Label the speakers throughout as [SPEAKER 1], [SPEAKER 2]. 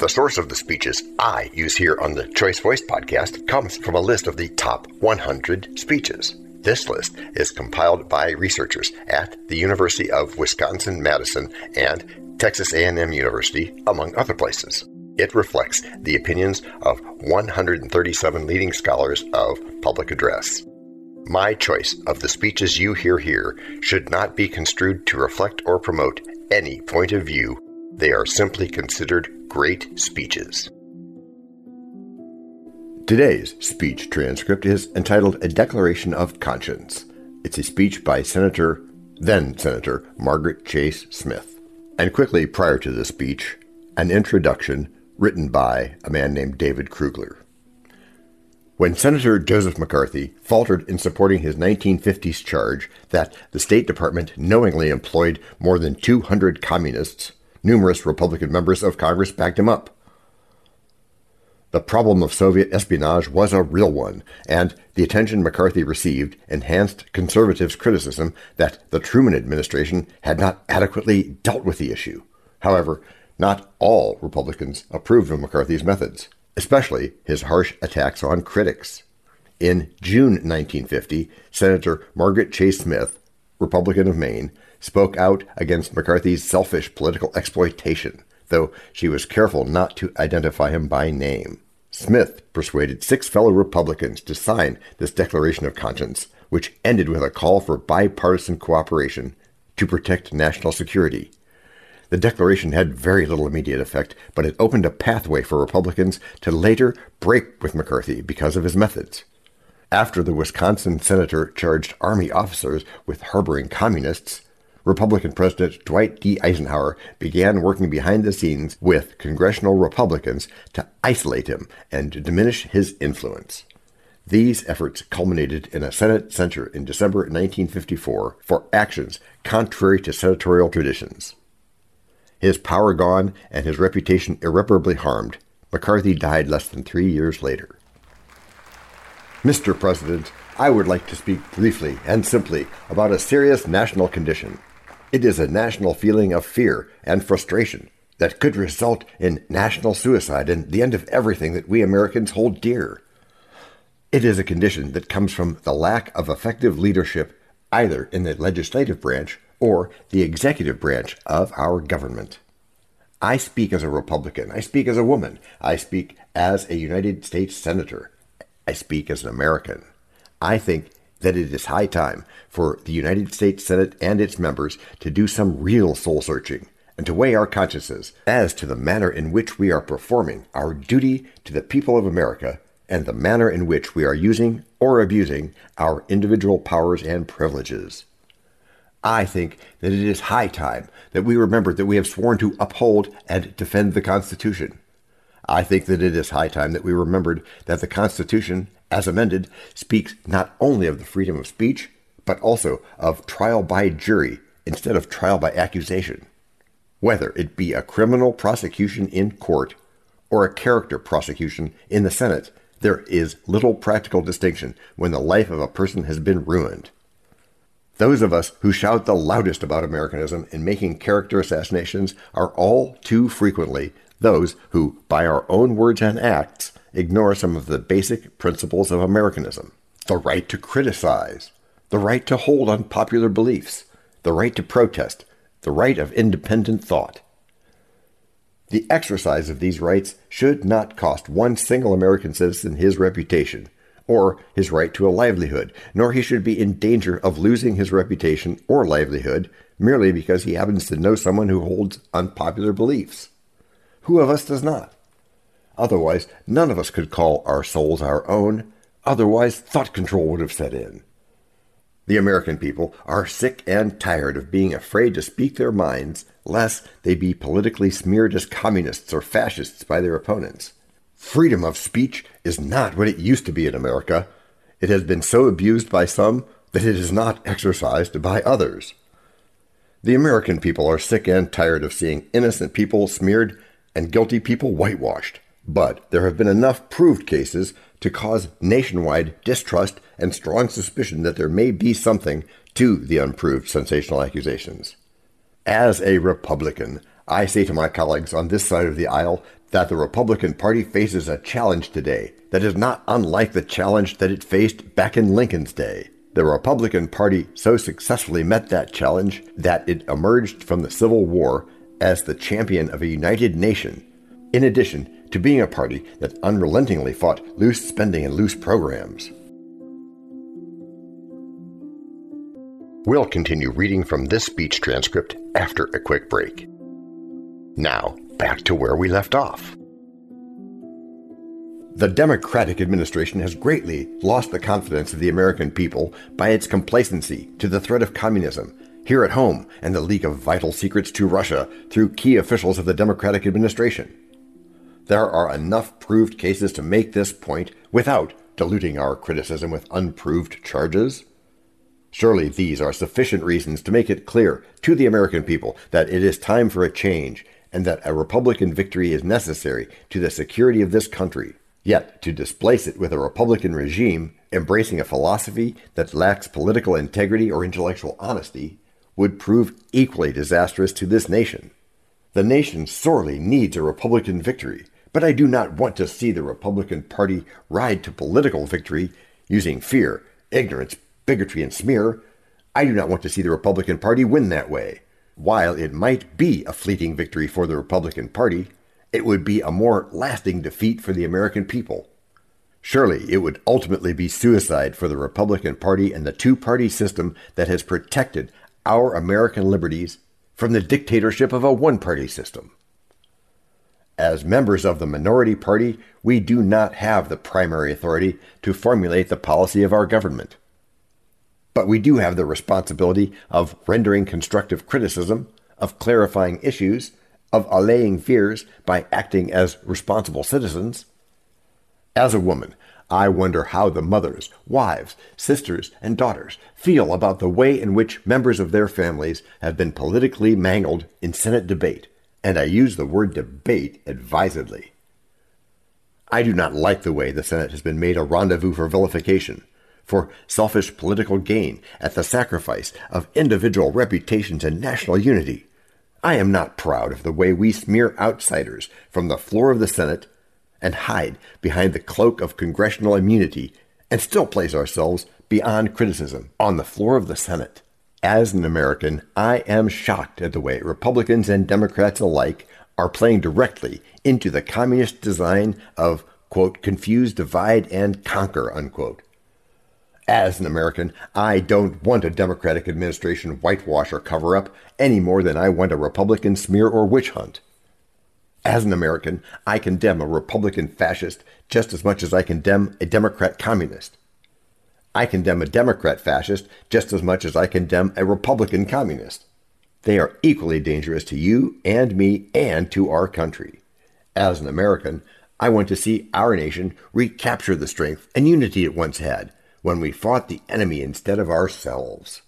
[SPEAKER 1] The source of the speeches I use here on the Choice Voice podcast comes from a list of the top 100 speeches. This list is compiled by researchers at the University of Wisconsin-Madison and Texas A&M University, among other places. It reflects the opinions of 137 leading scholars of public address. My choice of the speeches you hear here should not be construed to reflect or promote any point of view. They are simply considered great speeches. Today's speech transcript is entitled A Declaration of Conscience. It's a speech by Senator, then Senator Margaret Chase Smith. And quickly prior to the speech, an introduction written by a man named David Krugler. When Senator Joseph McCarthy faltered in supporting his 1950s charge that the State Department knowingly employed more than 200 communists, numerous Republican members of Congress backed him up. The problem of Soviet espionage was a real one, and the attention McCarthy received enhanced conservatives' criticism that the Truman administration had not adequately dealt with the issue. However, not all Republicans approved of McCarthy's methods, especially his harsh attacks on critics. In June 1950, Senator Margaret Chase Smith, Republican of Maine, spoke out against McCarthy's selfish political exploitation, though she was careful not to identify him by name. Smith persuaded six fellow Republicans to sign this Declaration of Conscience, which ended with a call for bipartisan cooperation to protect national security the declaration had very little immediate effect, but it opened a pathway for Republicans to later break with McCarthy because of his methods. After the Wisconsin senator charged Army officers with harboring communists, Republican President Dwight D. Eisenhower began working behind the scenes with congressional Republicans to isolate him and diminish his influence. These efforts culminated in a Senate censure in December 1954 for actions contrary to senatorial traditions. His power gone and his reputation irreparably harmed, McCarthy died less than three years later. Mr. President, I would like to speak briefly and simply about a serious national condition. It is a national feeling of fear and frustration that could result in national suicide and the end of everything that we Americans hold dear. It is a condition that comes from the lack of effective leadership either in the legislative branch or the executive branch of our government. I speak as a Republican. I speak as a woman. I speak as a United States Senator. I speak as an American. I think that it is high time for the United States Senate and its members to do some real soul searching and to weigh our consciences as to the manner in which we are performing our duty to the people of America and the manner in which we are using or abusing our individual powers and privileges. I think that it is high time that we remember that we have sworn to uphold and defend the Constitution. I think that it is high time that we remembered that the Constitution, as amended, speaks not only of the freedom of speech, but also of trial by jury instead of trial by accusation. Whether it be a criminal prosecution in court or a character prosecution in the Senate, there is little practical distinction when the life of a person has been ruined. Those of us who shout the loudest about Americanism in making character assassinations are all too frequently those who, by our own words and acts, ignore some of the basic principles of Americanism the right to criticize, the right to hold unpopular beliefs, the right to protest, the right of independent thought. The exercise of these rights should not cost one single American citizen his reputation or his right to a livelihood, nor he should be in danger of losing his reputation or livelihood merely because he happens to know someone who holds unpopular beliefs. Who of us does not? Otherwise, none of us could call our souls our own. Otherwise, thought control would have set in. The American people are sick and tired of being afraid to speak their minds, lest they be politically smeared as communists or fascists by their opponents. Freedom of speech is not what it used to be in America. It has been so abused by some that it is not exercised by others. The American people are sick and tired of seeing innocent people smeared and guilty people whitewashed. But there have been enough proved cases to cause nationwide distrust and strong suspicion that there may be something to the unproved sensational accusations. As a Republican, I say to my colleagues on this side of the aisle that the Republican Party faces a challenge today that is not unlike the challenge that it faced back in Lincoln's day. The Republican Party so successfully met that challenge that it emerged from the Civil War as the champion of a united nation, in addition to being a party that unrelentingly fought loose spending and loose programs. We'll continue reading from this speech transcript after a quick break. Now, back to where we left off. The Democratic administration has greatly lost the confidence of the American people by its complacency to the threat of communism here at home and the leak of vital secrets to Russia through key officials of the Democratic administration. There are enough proved cases to make this point without diluting our criticism with unproved charges. Surely these are sufficient reasons to make it clear to the American people that it is time for a change and that a Republican victory is necessary to the security of this country. Yet, to displace it with a Republican regime embracing a philosophy that lacks political integrity or intellectual honesty would prove equally disastrous to this nation. The nation sorely needs a Republican victory, but I do not want to see the Republican Party ride to political victory using fear, ignorance, bigotry, and smear. I do not want to see the Republican Party win that way. While it might be a fleeting victory for the Republican Party, it would be a more lasting defeat for the American people. Surely it would ultimately be suicide for the Republican Party and the two party system that has protected our American liberties from the dictatorship of a one party system. As members of the minority party, we do not have the primary authority to formulate the policy of our government. But we do have the responsibility of rendering constructive criticism, of clarifying issues, of allaying fears by acting as responsible citizens. As a woman, I wonder how the mothers, wives, sisters, and daughters feel about the way in which members of their families have been politically mangled in Senate debate, and I use the word debate advisedly. I do not like the way the Senate has been made a rendezvous for vilification, for selfish political gain at the sacrifice of individual reputations and national unity. I am not proud of the way we smear outsiders from the floor of the Senate and hide behind the cloak of congressional immunity and still place ourselves beyond criticism on the floor of the Senate. As an American, I am shocked at the way Republicans and Democrats alike are playing directly into the communist design of, quote, confuse, divide, and conquer, unquote. As an American, I don't want a Democratic administration whitewash or cover up any more than I want a Republican smear or witch hunt. As an American, I condemn a Republican fascist just as much as I condemn a Democrat communist. I condemn a Democrat fascist just as much as I condemn a Republican communist. They are equally dangerous to you and me and to our country. As an American, I want to see our nation recapture the strength and unity it once had when we fought the enemy instead of ourselves.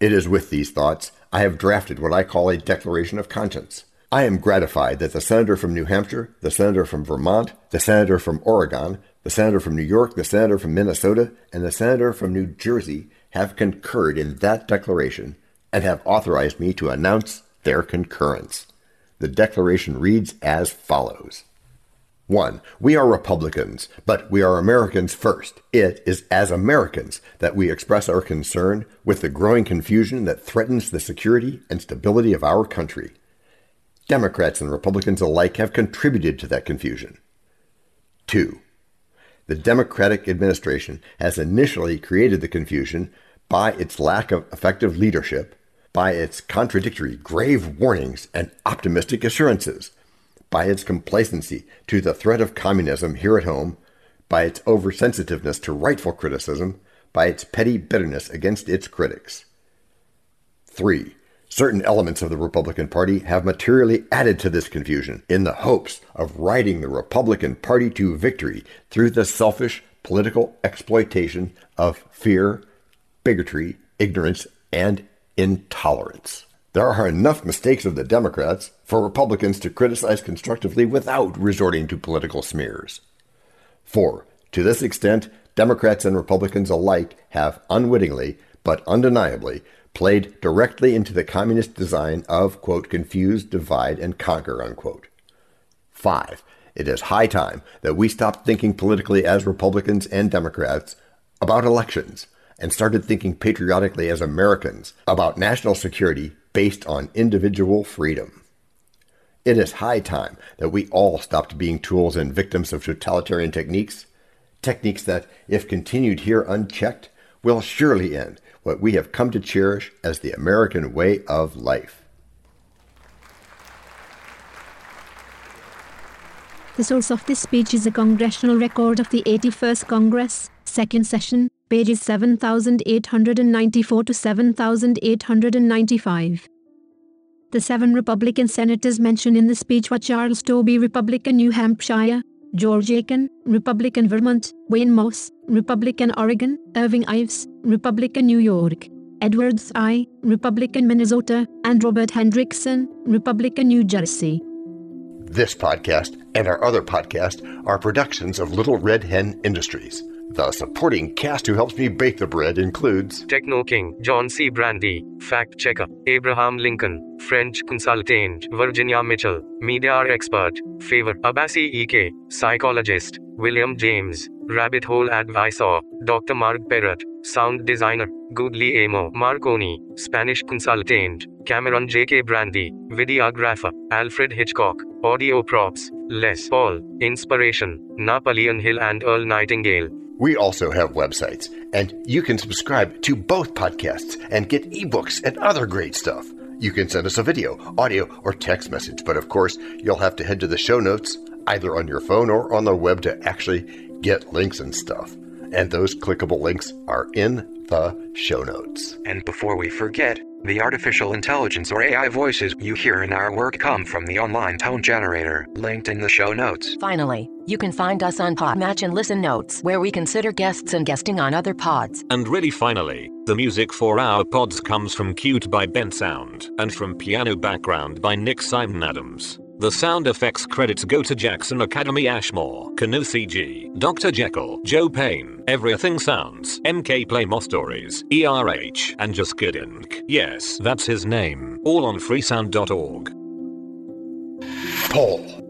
[SPEAKER 1] It is with these thoughts I have drafted what I call a declaration of conscience. I am gratified that the senator from New Hampshire, the senator from Vermont, the senator from Oregon, the senator from New York, the senator from Minnesota, and the senator from New Jersey have concurred in that declaration and have authorized me to announce their concurrence. The declaration reads as follows 1. We are Republicans, but we are Americans first. It is as Americans that we express our concern with the growing confusion that threatens the security and stability of our country. Democrats and Republicans alike have contributed to that confusion. 2. The Democratic administration has initially created the confusion by its lack of effective leadership, by its contradictory grave warnings and optimistic assurances by its complacency to the threat of communism here at home, by its oversensitiveness to rightful criticism, by its petty bitterness against its critics. 3. Certain elements of the Republican Party have materially added to this confusion in the hopes of riding the Republican Party to victory through the selfish political exploitation of fear, bigotry, ignorance, and intolerance. There are enough mistakes of the Democrats for Republicans to criticize constructively without resorting to political smears. 4. To this extent, Democrats and Republicans alike have unwittingly, but undeniably, played directly into the communist design of, quote, confuse, divide, and conquer, unquote. 5. It is high time that we stopped thinking politically as Republicans and Democrats about elections and started thinking patriotically as Americans about national security based on individual freedom. It is high time that we all stopped being tools and victims of totalitarian techniques, techniques that, if continued here unchecked, will surely end what we have come to cherish as the American way of life.
[SPEAKER 2] The source of this speech is a congressional record of the 81st Congress, second session, pages 7894 to 7895. The seven Republican senators mentioned in the speech were Charles Tobey, Republican New Hampshire, George Aiken, Republican Vermont, Wayne Morse, Republican Oregon, Irving Ives, Republican New York, Edward Thye, Republican Minnesota, and Robert Hendrickson, Republican New Jersey.
[SPEAKER 1] This podcast and our other podcast are productions of Little Red Hen Industries. The supporting cast who helps me bake the bread includes
[SPEAKER 3] Techno King, John C. Brandy, Fact Checker, Abraham Lincoln, French Consultant, Virginia Mitchell, Media Expert, Favor, Abasi E.K., Psychologist, William James, Rabbit Hole Advisor, Dr. Mark Perrott, Sound Designer, Guglielmo, Marconi, Spanish Consultant, Cameron J.K. Brandy, Videographer, Alfred Hitchcock, Audio Props, Les Paul, Inspiration, Napoleon Hill and Earl Nightingale.
[SPEAKER 1] We also have websites, and you can subscribe to both podcasts and get ebooks and other great stuff. You can send us a video, audio, or text message, but of course, you'll have to head to the show notes, either on your phone or on the web, to actually get links and stuff. And those clickable links are in the show notes.
[SPEAKER 4] And before we forget, the artificial intelligence or AI voices you hear in our work come from the online tone generator, linked in the show notes.
[SPEAKER 5] Finally, you can find us on Podmatch and Listen Notes, where we consider guests and guesting on other pods.
[SPEAKER 6] And really finally, the music for our pods comes from Cute by Bensound, and from Piano Background by Nick Simon Adams. The sound effects credits go to Jackson Academy Ashmore, Canoe CG, Dr. Jekyll, Joe Payne, Everything Sounds, MK Play More Stories, ERH, and Just Kidding. Yes, that's his name. All on freesound.org.
[SPEAKER 1] Poll.